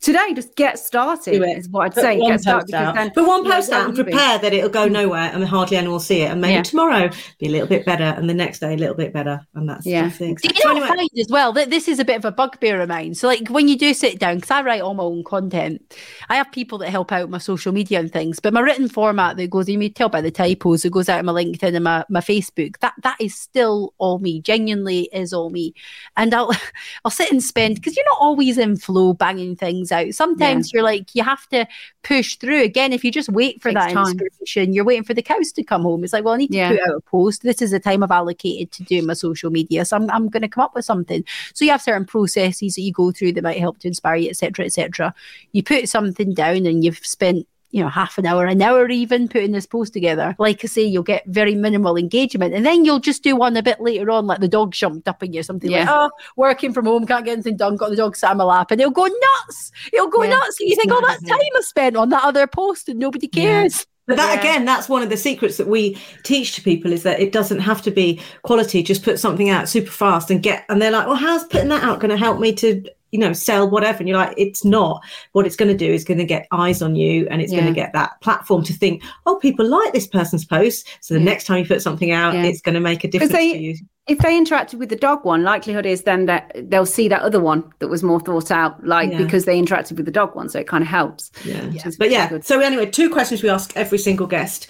today, just get started. Is what I'd Put say. Get started
because then, Put one post out and prepare that it'll go nowhere and hardly anyone will see it. And maybe yeah. tomorrow be a little bit better, and the next day a little bit better, and that's yeah. the thing.
you know anyway. find as well that this is a bit of a bugbear of mine. So like when you do sit down, because I write all my own content, I have people that help out my social media and things, but my written format that goes, you may tell by the typos, it goes out on my LinkedIn and my, my Facebook. That that is still all me. Genuinely is all me, and I'll I'll sit and spend because you're not always in flow banging things out. Sometimes yeah. you're like you have to push through. Again, if you just wait for that time. inspiration, you're waiting for the cows to come home. It's like, well, I need to yeah. put out a post. This is the time I've allocated to do my social media, so I'm I'm going to come up with something. So you have certain processes that you go through that might help to inspire you, etc., etc. You put something down, and you've spent you know, half an hour, an hour even putting this post together. Like I say, you'll get very minimal engagement. And then you'll just do one a bit later on, like the dog jumped up on you, something yeah. like, oh, working from home, can't get anything done, got the dog sat on my lap. And it'll go nuts. It'll go yeah, nuts. And you think, oh, that time I spent on that other post and nobody cares.
Yeah. But that yeah. again, that's one of the secrets that we teach to people is that it doesn't have to be quality. Just put something out super fast and get, and they're like, well, how's putting that out going to help me to you know sell whatever and you're like it's not what it's going to do is going to get eyes on you and it's yeah. going to get that platform to think oh people like this person's post so the yeah. next time you put something out yeah. it's going to make a difference they, to you
if they interacted with the dog one likelihood is then that they'll see that other one that was more thought out like because they interacted with the dog one so it kind of helps
yeah, but yeah good. so anyway two questions we ask every single guest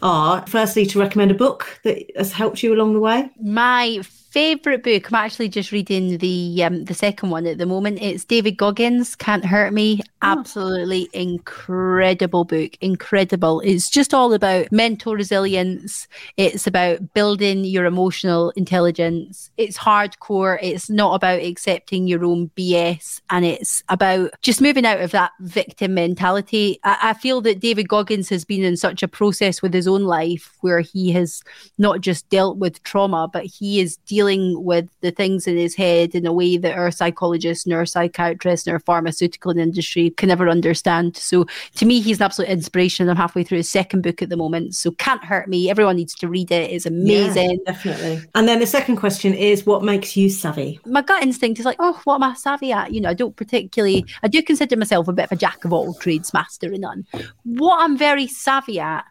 are firstly to recommend a book that has helped you along the way
my favorite book. I'm actually just reading the um, the second one at the moment. It's David Goggins, Can't Hurt Me. Oh. Absolutely incredible book. Incredible. It's just all about mental resilience. It's about building your emotional intelligence. It's hardcore. It's not about accepting your own BS, and it's about just moving out of that victim mentality. I, I feel that David Goggins has been in such a process with his own life where he has not just dealt with trauma, but he is dealing dealing with the things in his head in a way that our psychologists and our psychiatrists and our pharmaceutical industry can never understand. So to me, he's an absolute inspiration. I'm halfway through his second book at the moment. So Can't Hurt Me. Everyone needs to read it. It's amazing.
Yeah, definitely. And then the second question is what makes you savvy?
My gut instinct is like, oh, what am I savvy at? You know, I don't particularly, I do consider myself a bit of a jack of all trades, master of none. What I'm very savvy at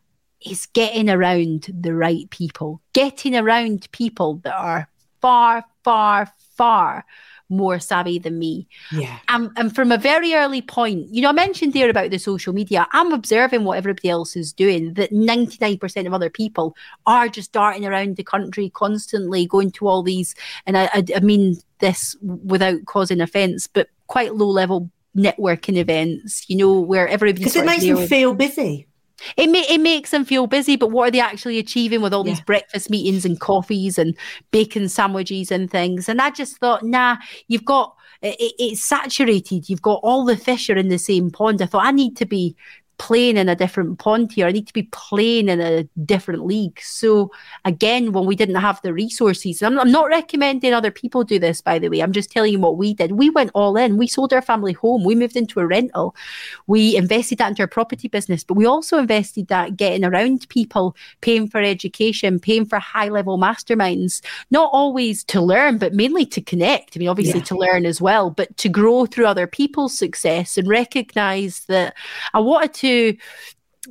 is getting around the right people, getting around people that are far, far, far more savvy than me.
Yeah.
And, and from a very early point, you know, I mentioned there about the social media. I'm observing what everybody else is doing, that 99% of other people are just darting around the country constantly, going to all these, and I, I, I mean this without causing offense, but quite low level networking events, you know, where everybody.
Because it makes them feel busy.
It it makes them feel busy, but what are they actually achieving with all yeah. these breakfast meetings and coffees and bacon sandwiches and things? And I just thought, nah, you've got it, it's saturated. You've got all the fish are in the same pond. I thought I need to be playing in a different pond here. I need to be playing in a different league. So again, when we didn't have the resources, I'm, I'm, not recommending other people do this, by the way. I'm just telling you what we did. We went all in. We sold our family home. We moved into a rental. We invested that into our property business, but we also invested that getting around people, paying for education, paying for high level masterminds, not always to learn, but mainly to connect. I mean, obviously yeah. to learn as well, but to grow through other people's success and recognize that I wanted to to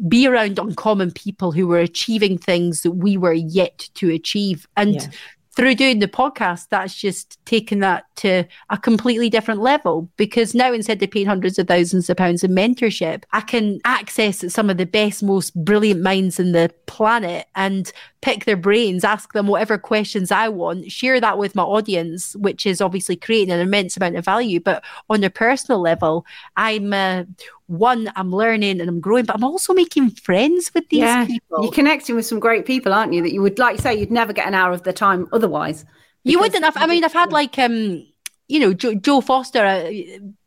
be around uncommon people who were achieving things that we were yet to achieve. And yeah through doing the podcast, that's just taken that to a completely different level because now instead of paying hundreds of thousands of pounds in mentorship, I can access some of the best, most brilliant minds in the planet and pick their brains, ask them whatever questions I want, share that with my audience, which is obviously creating an immense amount of value. But on a personal level, I'm uh, one, I'm learning and I'm growing, but I'm also making friends with these yeah. people.
You're connecting with some great people, aren't you? That you would like say you'd never get an hour of the time otherwise.
You wouldn't have. I mean, I've had like um, you know, jo- Joe Foster. Uh,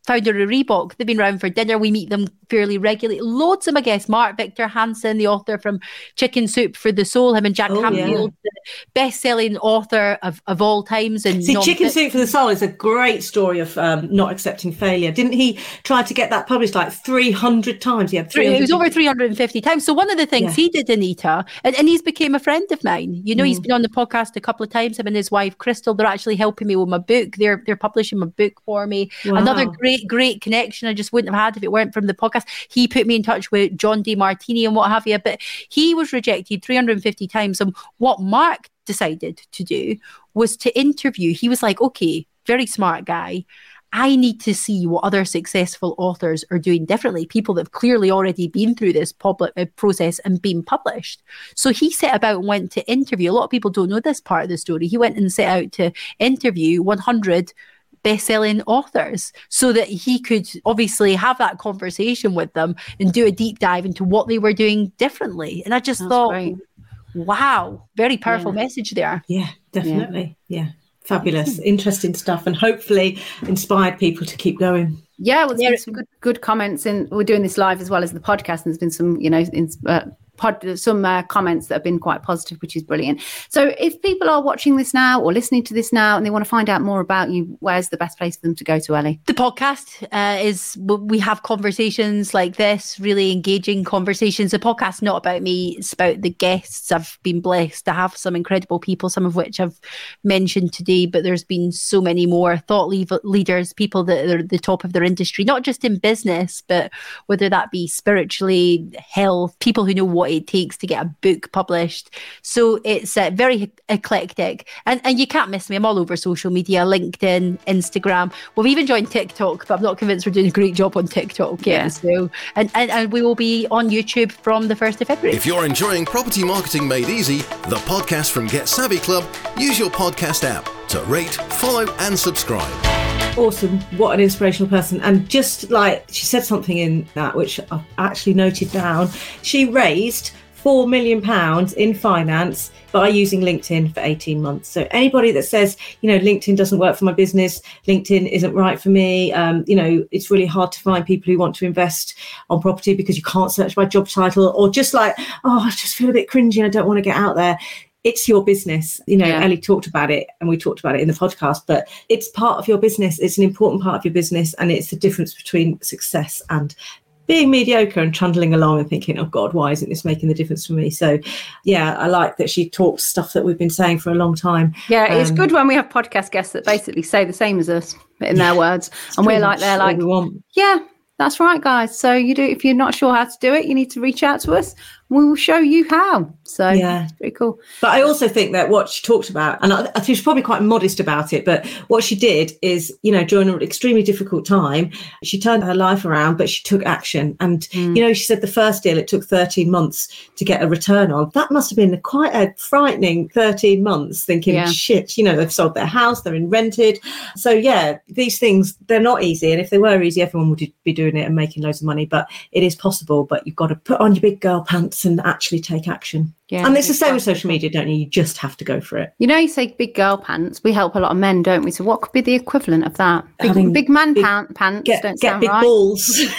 founder of Reebok. They've been around for dinner. We meet them fairly regularly. Loads of my guests, Mark Victor Hansen, the author from Chicken Soup for the Soul, him and Jack oh, Canfield, yeah. the best-selling author of, of all times. And
See, Chicken Soup for the Soul is a great story of um, not accepting failure. Didn't he try to get that published like 300 times? Yeah,
it was over 350 times. So one of the things yeah. he did, Anita, and, and he's became a friend of mine. You know, mm. he's been on the podcast a couple of times. Him and his wife, Crystal, they're actually helping me with my book. They're, they're publishing my book for me. Wow. Another great, great connection I just wouldn't have had if it weren't from the podcast. He put me in touch with John Demartini and what have you. But he was rejected 350 times. And what Mark decided to do was to interview. He was like, okay, very smart guy. I need to see what other successful authors are doing differently, people that have clearly already been through this public uh, process and been published. So he set about and went to interview. A lot of people don't know this part of the story. He went and set out to interview 100 best-selling authors so that he could obviously have that conversation with them and do a deep dive into what they were doing differently and i just That's thought great. wow very powerful
yeah.
message there
yeah definitely yeah, yeah. fabulous interesting stuff and hopefully inspired people to keep going
yeah, well, there's been some good, good comments, and we're doing this live as well as the podcast. And there's been some, you know, in, uh, pod, some uh, comments that have been quite positive, which is brilliant. So, if people are watching this now or listening to this now and they want to find out more about you, where's the best place for them to go to, Ellie?
The podcast uh, is we have conversations like this, really engaging conversations. The podcast not about me; it's about the guests. I've been blessed to have some incredible people, some of which I've mentioned today, but there's been so many more thought leaders, people that are at the top of their industry, not just in business, but whether that be spiritually, health, people who know what what it takes to get a book published. So it's uh, very eclectic. And, and you can't miss me. I'm all over social media LinkedIn, Instagram. We've even joined TikTok, but I'm not convinced we're doing a great job on TikTok yet. Yeah. So, and, and, and we will be on YouTube from the 1st of February.
If you're enjoying Property Marketing Made Easy, the podcast from Get Savvy Club, use your podcast app to rate, follow, and subscribe
awesome. What an inspirational person. And just like she said something in that, which I've actually noted down, she raised four million pounds in finance by using LinkedIn for 18 months. So anybody that says, you know, LinkedIn doesn't work for my business, LinkedIn isn't right for me, um, you know, it's really hard to find people who want to invest on property because you can't search by job title, or just like, oh, I just feel a bit cringy and I don't want to get out there it's your business. You know, yeah. Ellie talked about it and we talked about it in the podcast, but it's part of your business. It's an important part of your business. And it's the difference between success and being mediocre and trundling along and thinking, oh God, why isn't this making the difference for me? So, yeah, I like that she talks stuff that we've been saying for a long time.
Yeah, um, it's good when we have podcast guests that basically say the same as us in their words. And we're like, they're like, yeah, that's right, guys. So you do if you're not sure how to do it, you need to reach out to us we will show you how. So yeah, it's pretty cool.
But I also think that what she talked about, and I, I think she's probably quite modest about it, but what she did is, you know, during an extremely difficult time, she turned her life around, but she took action. And, mm. you know, she said the first deal it took 13 months to get a return on. That must have been quite a frightening 13 months thinking, yeah. shit, you know, they've sold their house, they're in rented. So, yeah, these things, they're not easy. And if they were easy, everyone would be doing it and making loads of money. But it is possible, but you've got to put on your big girl pants and actually take action. Yeah, and it's the same with social media, don't you? You just have to go for it.
You know, you say big girl pants. We help a lot of men, don't we? So what could be the equivalent of that? Big, big man big, pant, pants
get,
don't
get
sound
big
right.
balls.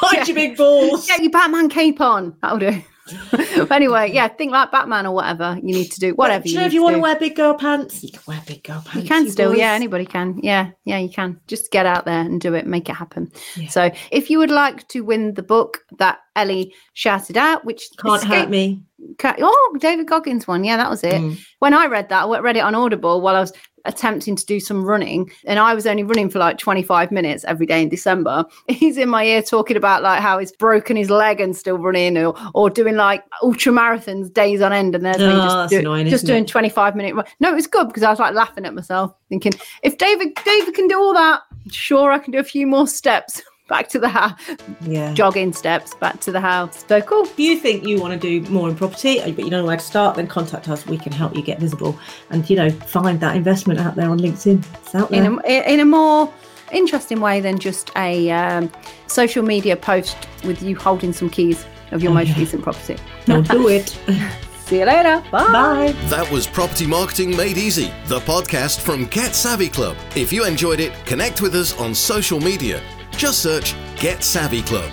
Find yeah. your big balls.
Get your Batman cape on. That'll do. anyway, yeah, think like Batman or whatever you need to do. Whatever.
But, you,
you know,
if you want to wear big girl pants, you can wear big girl pants.
You can still, boys. yeah. Anybody can. Yeah, yeah, you can. Just get out there and do it, make it happen. Yeah. So, if you would like to win the book that Ellie shouted out, which
can't escape- hurt me.
Oh, David Goggins one. Yeah, that was it. Mm. When I read that, I read it on Audible while I was attempting to do some running and I was only running for like 25 minutes every day in December. He's in my ear talking about like how he's broken his leg and still running or, or doing like ultra marathons days on end. And there's oh, me just, do, annoying, just doing it? 25 minute. No, it was good because I was like laughing at myself thinking if David, David can do all that, sure I can do a few more steps back to the house. Yeah. Jogging steps back to the house. So cool.
If you think you want to do more in property, but you don't know where to start, then contact us. We can help you get visible and, you know, find that investment out there on LinkedIn. It's out there.
In a, in a more interesting way than just a um, social media post with you holding some keys of your oh, most yeah. recent property.
Don't do it.
See you later. Bye. Bye.
That was Property Marketing Made Easy, the podcast from Get Savvy Club. If you enjoyed it, connect with us on social media Just search Get Savvy Club.